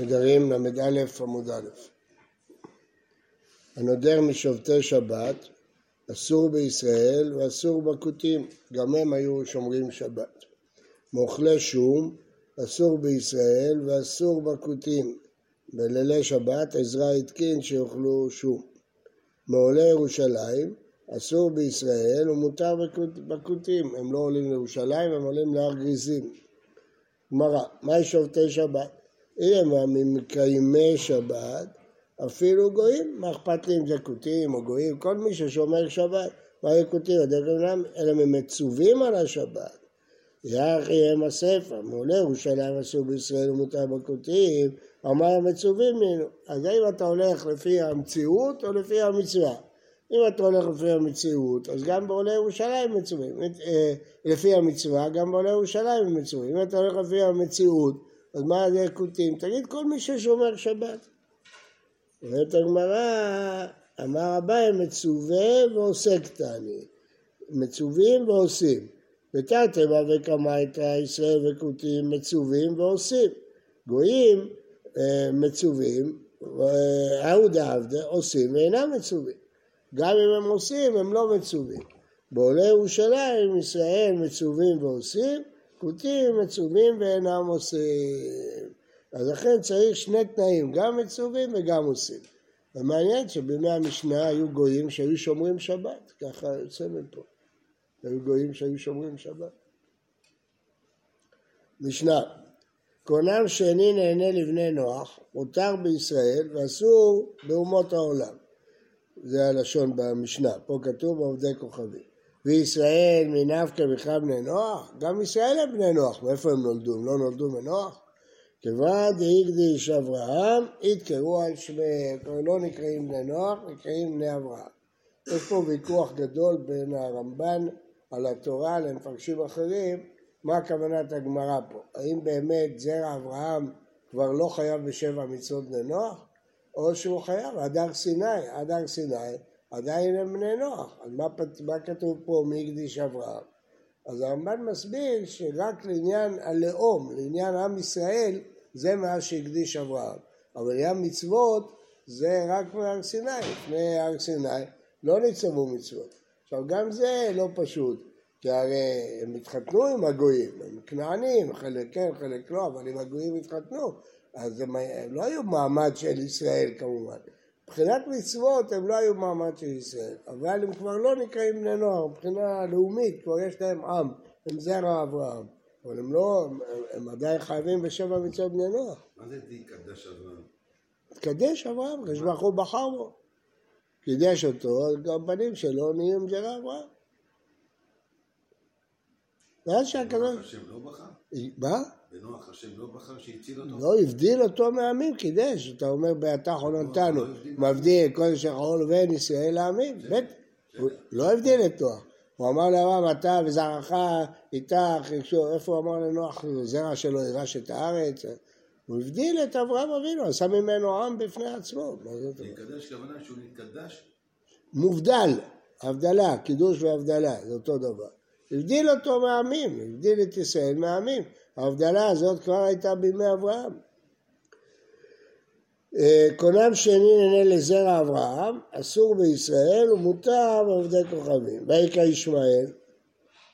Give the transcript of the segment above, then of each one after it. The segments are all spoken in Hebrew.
נדרים ל"א עמוד א'. הנודר משובתי שבת אסור בישראל ואסור בכותים, גם הם היו שומרים שבת. מאוכלי שום אסור בישראל ואסור בכותים. בלילי שבת עזרא התקין שיאכלו שום. מעולי ירושלים אסור בישראל ומותר בכותים, הם לא עולים לירושלים, הם עולים להר גריזים. גמרא, מהי שובתי שבת? אם הם ממקיימי שבת, אפילו גויים, מה אכפת לי אם זה כותים או גויים, כל מי ששומר שבת, מה יהיה כותים? אלא הם מצווים על השבת. יחי הם הספר, מעולה ירושלים אסור בישראל ומותר בכותים, אמר המצווים ממנו. אז האם אתה הולך לפי המציאות או לפי המצווה? אם אתה הולך לפי המציאות, אז גם בעולי ירושלים מצווים. אה, לפי המצווה, גם בעולי ירושלים מצווים. אם אתה הולך לפי המציאות, אז מה זה כותים? תגיד כל מי ששומר שבת. אומרת הגמרא, אמר אביי מצווה ועוסק תעני. מצווים ועושים. ותרתי בה וקמייתא ישראל וכותים מצווים ועושים. גויים אה, מצווים, אהודה עבדה עושים ואינם מצווים. גם אם הם עושים, הם לא מצווים. בעולי ירושלים, ישראל מצווים ועושים, כותים מצווים ואינם עושים. אז לכן צריך שני תנאים, גם מצווים וגם עושים. ומעניין שבימי המשנה היו גויים שהיו שומרים שבת, ככה יוצא מפה. היו גויים שהיו שומרים שבת. משנה, קונם שני נהנה לבני נוח, מותר בישראל ואסור באומות העולם. זה הלשון במשנה, פה כתוב עובדי כוכבים. וישראל מנפקא בכלל בני נוח? גם ישראל הם בני נוח, מאיפה הם נולדו? הם לא נולדו מנוח? כיוון דהקדיש אברהם, יתקראו על שמיהם, לא נקראים בני נוח, נקראים בני אברהם. יש פה ויכוח גדול בין הרמב"ן על התורה למפרשים אחרים, מה כוונת הגמרא פה? האם באמת זרע אברהם כבר לא חייב בשבע מצוות בני נוח? או שהוא חייב, עד סיני, עד סיני עדיין הם בני נוח. אז מה, מה כתוב פה מי הקדיש אברהם? אז הרמב"ן מסביר שרק לעניין הלאום, לעניין עם ישראל, זה מה שהקדיש אברהם. אבל לעניין מצוות זה רק מהר סיני. לפני הר סיני לא ניצבו מצוות. עכשיו גם זה לא פשוט, כי הרי הם התחתנו עם הגויים, הם כנענים, חלק כן, חלק לא, אבל עם הגויים התחתנו. אז הם, הם לא היו מעמד של ישראל כמובן. מבחינת מצוות הם לא היו מעמד של ישראל, אבל הם כבר לא נקראים בני נוער, מבחינה לאומית כבר יש להם עם, הם זרע אברהם, אבל הם לא, הם, הם עדיין חייבים בשבע מצוות בני נוער. מה זה קדש אברהם? קדש אברהם, הקדוש ברוך הוא בחר בו. קידש אותו, גם בנים שלו נהיים זרע אברהם. ואז שהקדוש... השם לא בחר? מה? בנוח השם לא בחר שהציל אותו? לא הבדיל אותו מעמים, קידש, אתה אומר באתה חולנתנו, מבדיל קודש אחרון ובין ישראל לעמים, לא הבדיל את נוח. הוא אמר לאברהם, אתה וזרעך איתך, איפה הוא אמר לנוח, זרע שלו ירש את הארץ? הוא הבדיל את אברהם אבינו, עשה ממנו עם בפני עצמו. להתקדש כוונה שהוא נתקדש? מובדל, הבדלה, קידוש והבדלה, זה אותו דבר. הבדיל אותו מהעמים, הבדיל את ישראל מהעמים. ההבדלה הזאת כבר הייתה בימי אברהם. אה, קונם שני נהנה לזרע אברהם, אסור בישראל ומותר בעובדי כוכבים. ויקרא ישמעאל,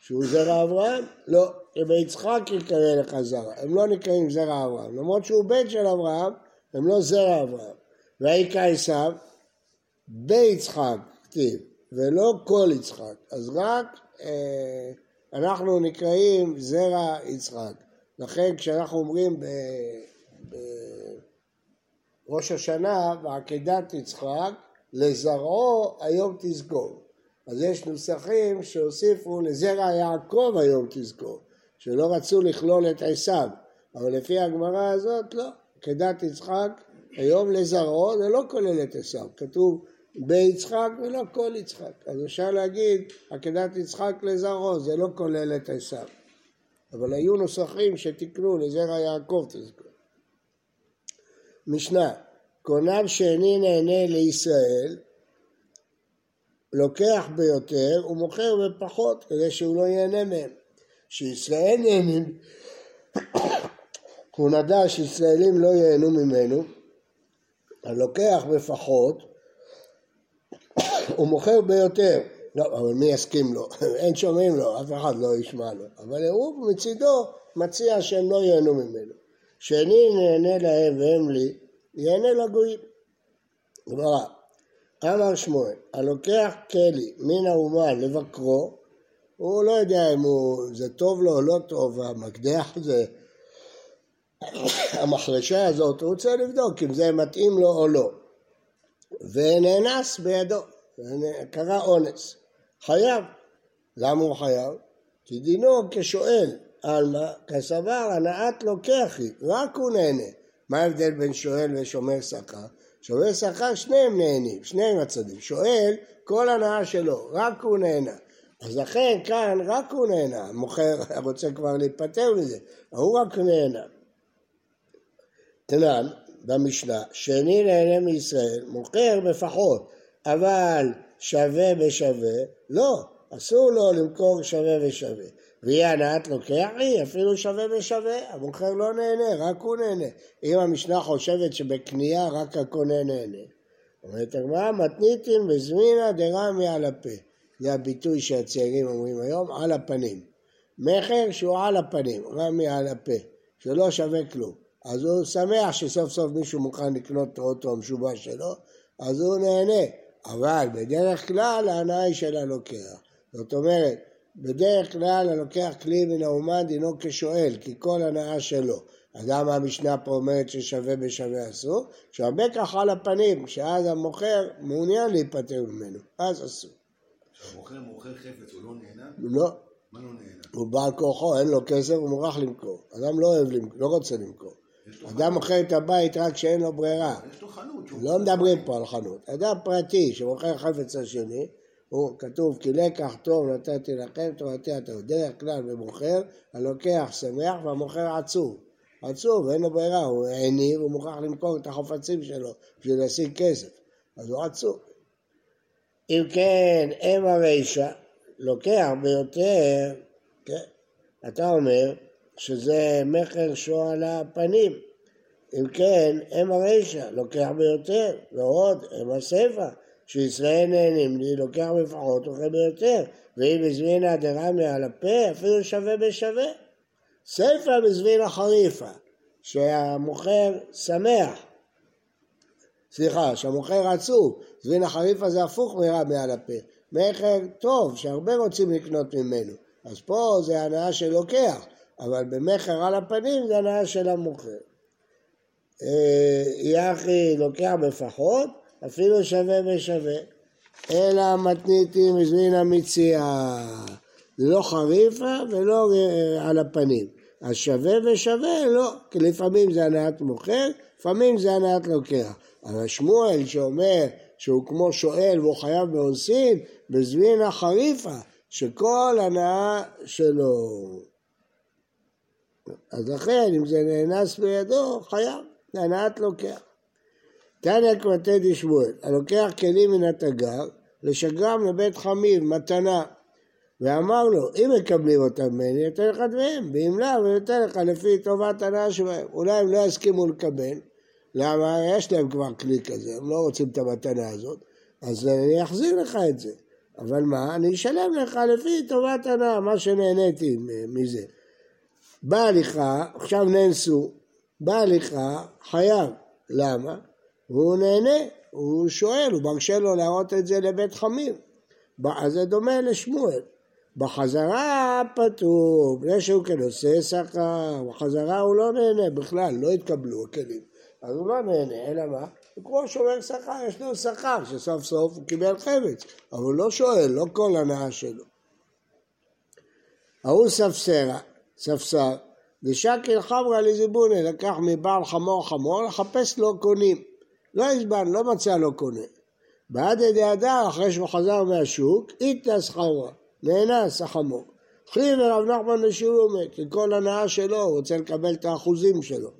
שהוא זרע אברהם? לא, ביצחק יקרא לך זרע, הם לא נקראים זרע אברהם, למרות שהוא בן של אברהם, הם לא זרע אברהם. ויקרא עשיו, ביצחק כתיב, ולא כל יצחק, אז רק אנחנו נקראים זרע יצחק. לכן כשאנחנו אומרים בראש השנה, ועקדת יצחק, לזרעו היום תזכור. אז יש נוסחים שהוסיפו לזרע יעקב היום תזכור, שלא רצו לכלול את עשיו, אבל לפי הגמרא הזאת לא, עקדת יצחק היום לזרעו זה לא כולל את עשיו, כתוב ביצחק ולא כל יצחק, אז אפשר להגיד עקדת יצחק לזרעו זה לא כולל את עשיו. אבל היו נוסחים שתיקנו לזרע יעקב תזכור. משנה, קונם שאיני נהנה לישראל, לוקח ביותר ומוכר בפחות כדי שהוא לא ייהנה מהם. שישראל נהנים הוא נדע שישראלים לא ייהנו ממנו, הלוקח בפחות, הוא מוכר ביותר. לא, אבל מי יסכים לו? אין שומעים לו, אף אחד לא ישמע לו. אבל הוא מצידו מציע שהם לא ייהנו ממנו. שני נהנה להם והם לי, ייהנה לגויים. גמרא, אמר שמואל, הלוקח כלי מן האומן לבקרו, הוא לא יודע אם הוא, זה טוב לו או לא טוב, המקדח הזה, המחרשה הזאת, הוא רוצה לבדוק אם זה מתאים לו או לא. ונאנס בידו, קרה אונס. חייב. למה הוא חייב? כי דינו כשואל, עלמא, כסבר הנעת לוקח היא, רק הוא נהנה. מה ההבדל בין שואל ושומר שכר? שומר שכר שניהם נהנים, שניהם הצדדים. שואל, כל הנאה שלו, רק הוא נהנה. אז לכן כאן רק הוא נהנה, המוכר רוצה כבר להיפטר מזה, הוא רק נהנה. תנן, במשנה, שני נהנה מישראל, מוכר בפחות, אבל שווה בשווה, לא, אסור לו למכור שווה בשווה. ויהיה הנעת לוקח היא, אפילו שווה בשווה, המוכר לא נהנה, רק הוא נהנה. אם המשנה חושבת שבקנייה רק הקונה נהנה. אומרת הגמרא, מתניתין וזמינא דרמי על הפה. זה הביטוי שהצעירים אומרים היום, על הפנים. מכר שהוא על הפנים, רמי על הפה, שלא שווה כלום. אז הוא שמח שסוף סוף מישהו מוכן לקנות את האוטו המשובש שלו, אז הוא נהנה. אבל בדרך כלל ההנאה היא של הלוקח. זאת אומרת, בדרך כלל הלוקח כלי מן האומן דינו כשואל, כי כל הנאה שלו. אז למה המשנה פה אומרת ששווה בשווה אסור? כך על הפנים, שאז המוכר מעוניין להיפטר ממנו, אז אסור. כשהמוכר מוכר חפץ, הוא לא נהנה? לא. מה לא נהנה? הוא בעל כוחו, אין לו כסף, הוא מוכרח למכור. אדם לא אוהב למכור, לא רוצה למכור. אדם מוכר את הבית רק כשאין לו ברירה. יש לו חנות. לא מדברים פה על חנות. אדם פרטי שמוכר חפץ השני, הוא כתוב כי לקח טוב נתתי לכם תורתי אתה דרך כלל ומוכר, הלוקח שמח והמוכר עצוב. עצוב, אין לו ברירה, הוא עני והוא מוכרח למכור את החפצים שלו בשביל להשיג כסף, אז הוא עצוב. אם כן, אם הרישא לוקח ביותר, כן, אתה אומר שזה מכר שועל הפנים. אם כן, אם הרישא לוקח ביותר, ועוד, אם הסיפא, שישראל נהנים לי, לוקח בפחות, אוכל ביותר, ואם הזמינה דרמי על הפה, אפילו שווה בשווה. סיפא בזמינה חריפה, שהמוכר שמח, סליחה, שהמוכר עצוב, זמינה חריפה זה הפוך מרמי על הפה. מכר טוב, שהרבה רוצים לקנות ממנו. אז פה זה הנאה שלוקח, אבל במכר על הפנים זה הנאה של המוכר. אה, יחי לוקח בפחות, אפילו שווה בשווה. אלא מתניתי מזמין המציאה. זה לא חריפה ולא אה, על הפנים. אז שווה ושווה לא, כי לפעמים זה הנעת מוכר, לפעמים זה הנעת לוקח. אבל שמואל שאומר שהוא כמו שואל והוא חייב באונסין, בזמין החריפה, שכל הנאה שלו. אז לכן, אם זה נאנס בידו, חייב, זה הנעת לוקח. תניא קמתי דשמואל, הלוקח כלים מן התגר, לשגרם לבית חמיב, מתנה. ואמר לו, אם מקבלים אותם ממני, אתן לך דמיהם, ואם לא, אני אתן לך לפי טובת הנאה שבהם. אולי הם לא יסכימו לקבל, למה? יש להם כבר כלי כזה, הם לא רוצים את המתנה הזאת, אז אני אחזיר לך את זה. אבל מה? אני אשלם לך לפי טובת הנאה, מה שנהניתי מזה. בא הליכה, עכשיו נאנסו, בא הליכה, חייב. למה? והוא נהנה, הוא שואל, הוא מרשה לו להראות את זה לבית חמים. אז זה דומה לשמואל. בחזרה פטור, בגלל שהוא כן עושה שכר, בחזרה הוא לא נהנה בכלל, לא התקבלו הכלים. אז הוא לא נהנה, אלא מה? הוא כמו שומר שכר, יש לו שכר שסוף סוף הוא קיבל חבץ, אבל הוא לא שואל, לא כל הנאה שלו. ההוא ספסרה, ספסר, ושקל חברה לזיבוני, לקח מבעל חמור חמור לחפש לו קונים. לא הזמן, לא מצא לו קונה. בעד ידי הדר, אחרי שהוא חזר מהשוק, איתה שכרה, נאנס החמור. חייב לרב נחמן לשולומה, כי כל הנאה שלו, הוא רוצה לקבל את האחוזים שלו.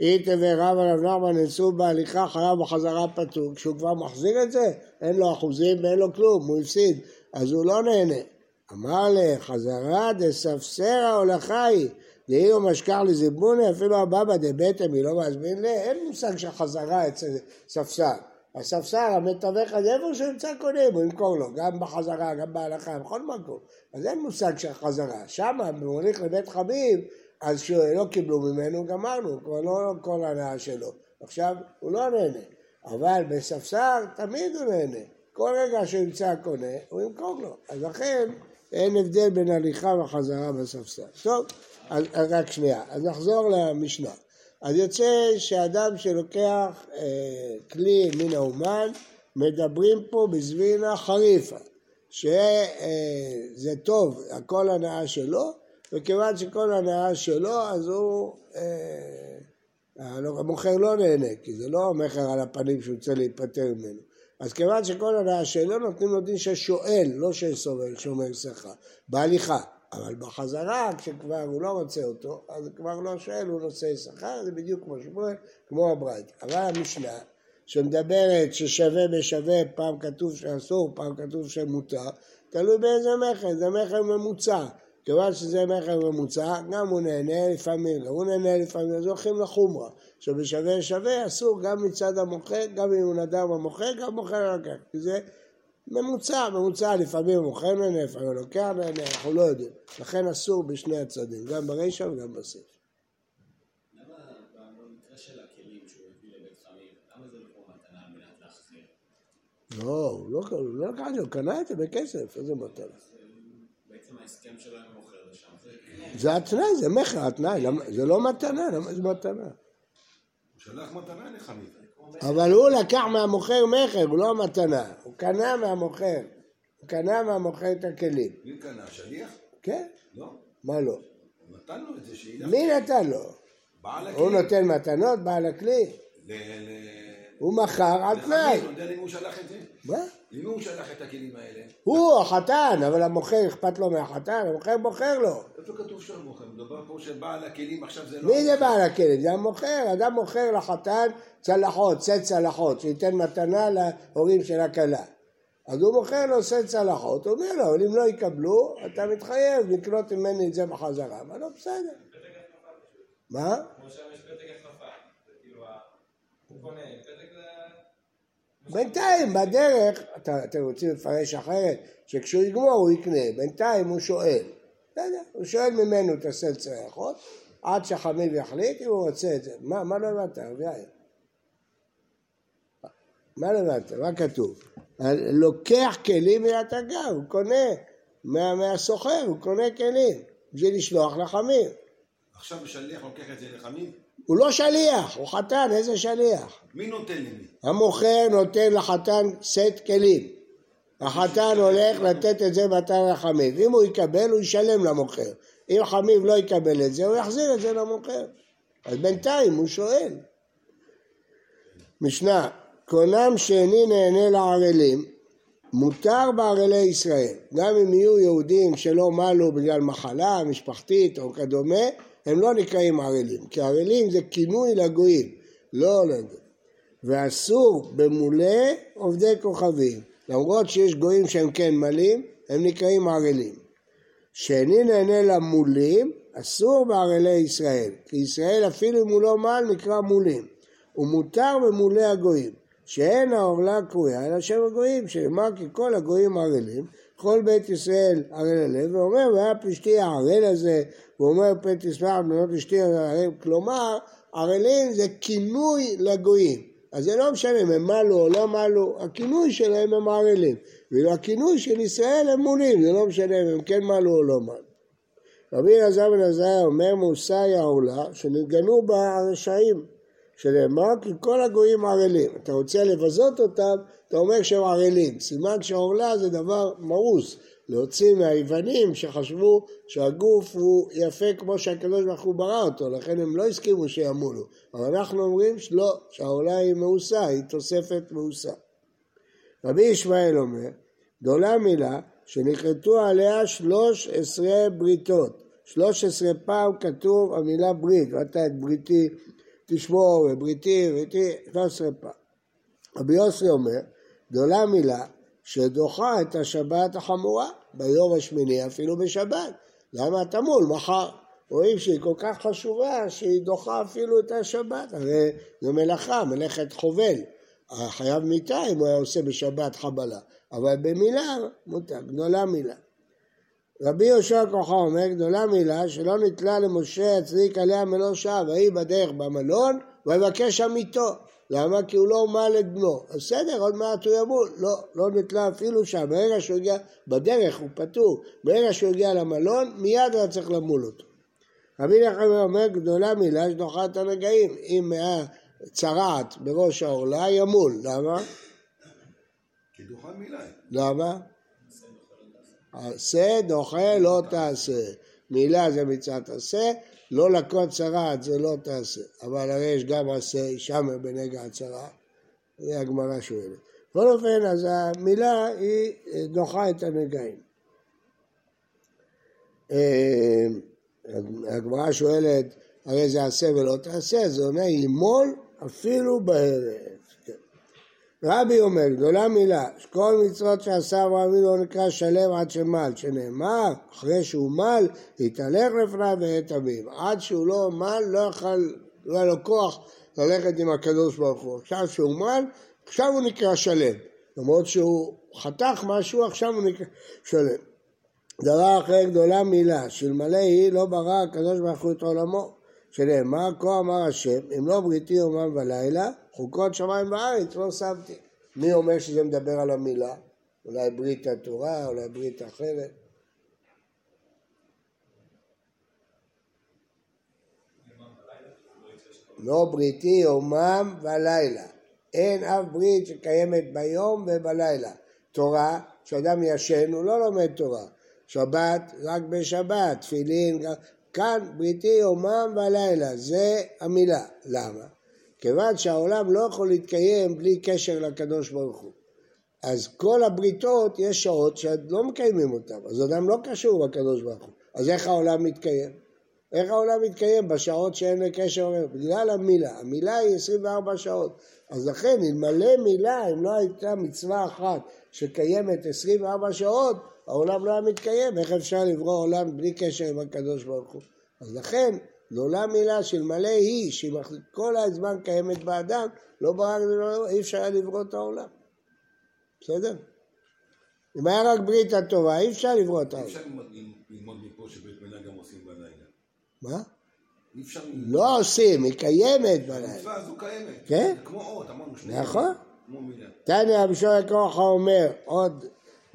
איתה ורב הרב נחמן נשאו בהליכה, חייב בחזרה פטור. כשהוא כבר מחזיר את זה, אין לו אחוזים ואין לו כלום, הוא הפסיד, אז הוא לא נהנה. אמר לחזרה דספסרה הולכה היא, דהיו משכח לזיבוני, אפילו הבבא דבטם היא לא מזמין לה, אין מושג של חזרה אצל ספסר. הספסר, המתווך הזה, איפה שהוא ימצא קונים, הוא ימכור לו, גם בחזרה, גם בהלכה, בכל מקום. אז אין מושג של חזרה. שם, הוא הולך לבית חביב, אז שלא קיבלו ממנו, גמרנו, כבר לא כל הנאה שלו. עכשיו, הוא לא נהנה. אבל בספסר, תמיד הוא נהנה. כל רגע שהוא ימצא קונה, הוא ימכור לו. אז לכן, אין הבדל בין הליכה וחזרה בספסל. טוב, אז, אז רק שנייה. אז נחזור למשנה. אז יוצא שאדם שלוקח אה, כלי מן האומן, מדברים פה בזבינה חריפה, שזה טוב, הכל הנאה שלו, וכיוון שכל הנאה שלו, אז הוא, אה, המוכר לא נהנה, כי זה לא המכר על הפנים שהוא רוצה להיפטר ממנו. אז כיוון שכל הנאה שלו נותנים לו דין של שואל, לא של סובל, שומר שכר, בהליכה. אבל בחזרה, כשכבר הוא לא רוצה אותו, אז כבר לא שואל, הוא נושא שכר, זה בדיוק כמו שמואל, כמו הברייתא. אבל המשנה, שמדברת ששווה בשווה, פעם כתוב שאסור, פעם כתוב שמותר, תלוי באיזה מכר, זה מכר ממוצע. כיוון שזה מכר ממוצע, גם הוא נהנה לפעמים, גם הוא נהנה לפעמים, אז הולכים לחומרה. שבשווה שווה אסור גם מצד המוכר, גם אם הוא נדם המוכר, גם מוכר לקח. כי זה ממוצע, ממוצע לפעמים מוכר נהנה, לפעמים לוקח נהנה, אנחנו לא יודעים. לכן אסור בשני הצדדים, גם ברישא וגם בסוף. לא, הוא לא, לא לקח הוא קנה את זה בכסף, איזה מתנה. בעצם ההסכם שלו עם המוכר לשם, זה התנאי, זה מכר, התנאי, זה לא מתנה, למה זה מתנה? הוא שלח מתנה לחמית. אבל הוא לקח מהמוכר מכר, הוא לא מתנה, הוא קנה מהמוכר, הוא קנה מהמוכר את הכלים. מי קנה? שליח? כן. לא. מה לא? נתן לו את זה שילך. מי נתן לו? בעל הכלי. הוא נותן מתנות, בעל הכלי? הוא מכר על תנאי. אתה יודע למי הוא שלח את זה? מה? למי הוא שלח את הכלים האלה? הוא החתן, אבל המוכר אכפת לו מהחתן, המוכר מוכר לו. איפה כתוב שם מוכר? מדובר פה שבעל הכלים עכשיו זה לא... מי זה בעל הכלים? זה המוכר, אדם מוכר לחתן צלחות, סט צלחות, שייתן מתנה להורים של הכלה. אז הוא מוכר לו סט צלחות, הוא אומר לו, אבל אם לא יקבלו, אתה מתחייב לקנות ממני את זה בחזרה. אבל לא בסדר. מה? כמו שם יש פתק החלפה. כאילו, הוא קונה בינתיים, בדרך, אתם רוצים לפרש אחרת, שכשהוא יגמור הוא יקנה, בינתיים הוא שואל. בסדר, הוא שואל ממנו את הסל צלחות, עד שחמיב יחליט אם הוא רוצה את זה. מה, מה לא הבנת, רבי יאיר? מה לא הבנת? מה כתוב? לוקח כלים מהתגר, הוא קונה מה, מהסוחר, הוא קונה כלים בשביל לשלוח לחמיב. עכשיו שליח לוקח את זה לחמיב? הוא לא שליח, הוא חתן, איזה שליח? מי נותן למי? המוכר נותן לחתן סט כלים. החתן הולך לתת את זה מתן לחמיב. אם הוא יקבל, הוא ישלם למוכר. אם חמיב לא יקבל את זה, הוא יחזיר את זה למוכר. אז בינתיים הוא שואל. משנה, קונם שאיני נהנה לערלים, מותר בערלי ישראל, גם אם יהיו יהודים שלא מלו בגלל מחלה משפחתית או כדומה, הם לא נקראים ערלים, כי ערלים זה כינוי לגויים, לא לגויים. ואסור במולי עובדי כוכבים, למרות שיש גויים שהם כן מלים, הם נקראים ערלים. שאיני נהנה למולים, אסור בערלי ישראל, כי ישראל אפילו אם הוא לא מל נקרא מולים, ומותר במולי הגויים, שאין העורלה קרויה אלא שם הגויים, שנאמר כי כל הגויים ערלים, כל בית ישראל ערל הלב, ואומר והיה פלישתי הערל הזה, ואומר פן תשמח בנות אשתי ערל, כלומר ערלים זה כינוי לגויים, אז זה לא משנה אם הם מלו או לא מלו, הכינוי שלהם הם ערלים, ואילו הכינוי של ישראל הם מולים, זה לא משנה אם הם כן מלו או לא מלו. רבי אלעזר בן עזריה אומר מוסאי העולה שנגנו בה הרשעים, שנאמר כי כל הגויים ערלים. אתה רוצה לבזות אותם, אתה אומר שהם ערלים. סימן שעורלה זה דבר מאוס, להוציא מהיוונים שחשבו שהגוף הוא יפה כמו שהקדוש ברוך הוא ברא אותו, לכן הם לא הסכימו שימולו. אבל אנחנו אומרים שלא, שהעולה היא מאוסה, היא תוספת מאוסה. רבי ישמעאל אומר, גדולה מילה שנכרתו עליה שלוש עשרה בריתות. שלוש עשרה פעם כתוב המילה ברית, ואתה את בריתי תשמור, בריתי, בריתי, שלוש עשרה פעם. רבי יוסי אומר, גדולה מילה שדוחה את השבת החמורה ביום השמיני אפילו בשבת. למה תמול מחר? רואים שהיא כל כך חשובה שהיא דוחה אפילו את השבת, הרי זו מלאכה, מלאכת חובל. חייב מיתה אם הוא היה עושה בשבת חבלה, אבל במילה מותר, גדולה מילה. רבי יהושע כוחה אומר, גדולה מילה שלא נתלה למשה יצדיק עליה מלוא שעה, ויהי בדרך במלון ויבקש עמיתו. למה? כי הוא לא מל את בנו. אז בסדר, עוד מעט הוא ימול. לא, לא נתלה אפילו שם. ברגע שהוא הגיע, בדרך הוא פטור. ברגע שהוא הגיע למלון, מיד היה צריך למול אותו. רבי נחמן אומר, גדולה מילה שדוחה את הנגעים. אם היה צרעת בראש העורלה, ימול. למה? כי דוחה מילה. למה? עשה דוחה לא תעשה. מילה זה מצוות עשה, לא לקות צרעת זה לא תעשה. אבל הרי יש גם עשה שמר בנגע הצרעת. זה הגמרא שואלת. בכל אופן, אז המילה היא דוחה את הנגעים. אה, הגמרא שואלת, הרי זה עשה ולא תעשה, זה אומר ימול אפילו בערב. רבי אומר, גדולה מילה, שכל מצוות שעשה אברהם אבינו לא נקרא שלם עד שמל, שנאמר, אחרי שהוא מל, יתהלך לפניו ואת אביו. עד שהוא לא מל, לא יכל, לא היה לו כוח ללכת עם הקדוש ברוך הוא. עכשיו שהוא מל, עכשיו הוא נקרא שלם. למרות שהוא חתך משהו, עכשיו הוא נקרא שלם. דבר אחר גדולה מילה, שאלמלא היא לא ברא הקדוש ברוך הוא את עולמו. שנאמר, כה אמר השם, אם לא בריתי יומם ולילה, חוקות שמיים וארץ לא שמתי. מי אומר שזה מדבר על המילה? אולי ברית התורה, אולי ברית אחרת. לא בריתי יומם ולילה. אין אף ברית שקיימת ביום ובלילה. תורה, כשאדם ישן הוא לא לומד תורה. שבת רק בשבת, תפילין, כאן בריתי יומם ולילה, זה המילה. למה? כיוון שהעולם לא יכול להתקיים בלי קשר לקדוש ברוך הוא. אז כל הבריתות, יש שעות שלא מקיימים אותן, אז אדם לא קשור לקדוש ברוך הוא. אז איך העולם מתקיים? איך העולם מתקיים בשעות שאין לקשר? בגלל המילה. המילה היא 24 שעות. אז לכן, אלמלא מילה, אם לא הייתה מצווה אחת שקיימת 24 שעות, העולם לא היה מתקיים. איך אפשר לברוא עולם בלי קשר עם הקדוש ברוך הוא? אז לכן, לעולם מילה של מלא היא, שהיא כל הזמן קיימת באדם, לא ברק ולא אי אפשר היה לברוא את העולם. בסדר? אם היה רק ברית הטובה, אי אפשר לברוא את העולם. אי אפשר ללמוד מפה שבית מילה גם עושים בלילה. מה? לא עושים, היא קיימת בלילה. המצווה הזו קיימת. כן? כמו אות, אמרנו שני... נכון. תניא רבי הכוח אומר, עוד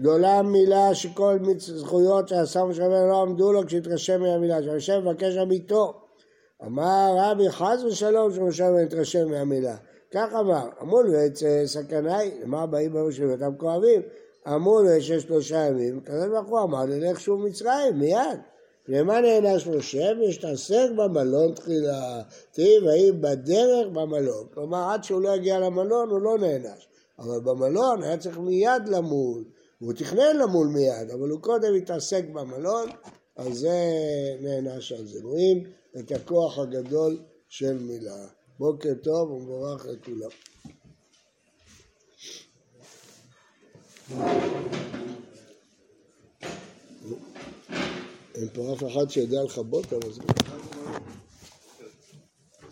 גדולה מילה שכל זכויות משה רבנו לא עמדו לו כשהתרשם מהמילה, שהשם מבקש עמיתו. אמר רבי חס ושלום שמשה רבנו התרשם מהמילה. כך אמר, אמרו לו סכנה היא, למה באים בראשים אותם כואבים? אמרו לו יש שלושה ימים, כזה ברוך הוא אמר נלך שוב מצרים, מיד. למה נענש משה? וישתעסק במלון תחילה, תהי ויהי בדרך במלון. כלומר, עד שהוא לא יגיע למלון הוא לא נענש. אבל במלון היה צריך מיד למול. והוא תכנן למול מיד, אבל הוא קודם התעסק במלון, אז זה נענש על זה. רואים את הכוח הגדול של מילה. בוקר טוב ומבורך לכולם. אין פה אף אחד שיודע לכבות, אבל זה...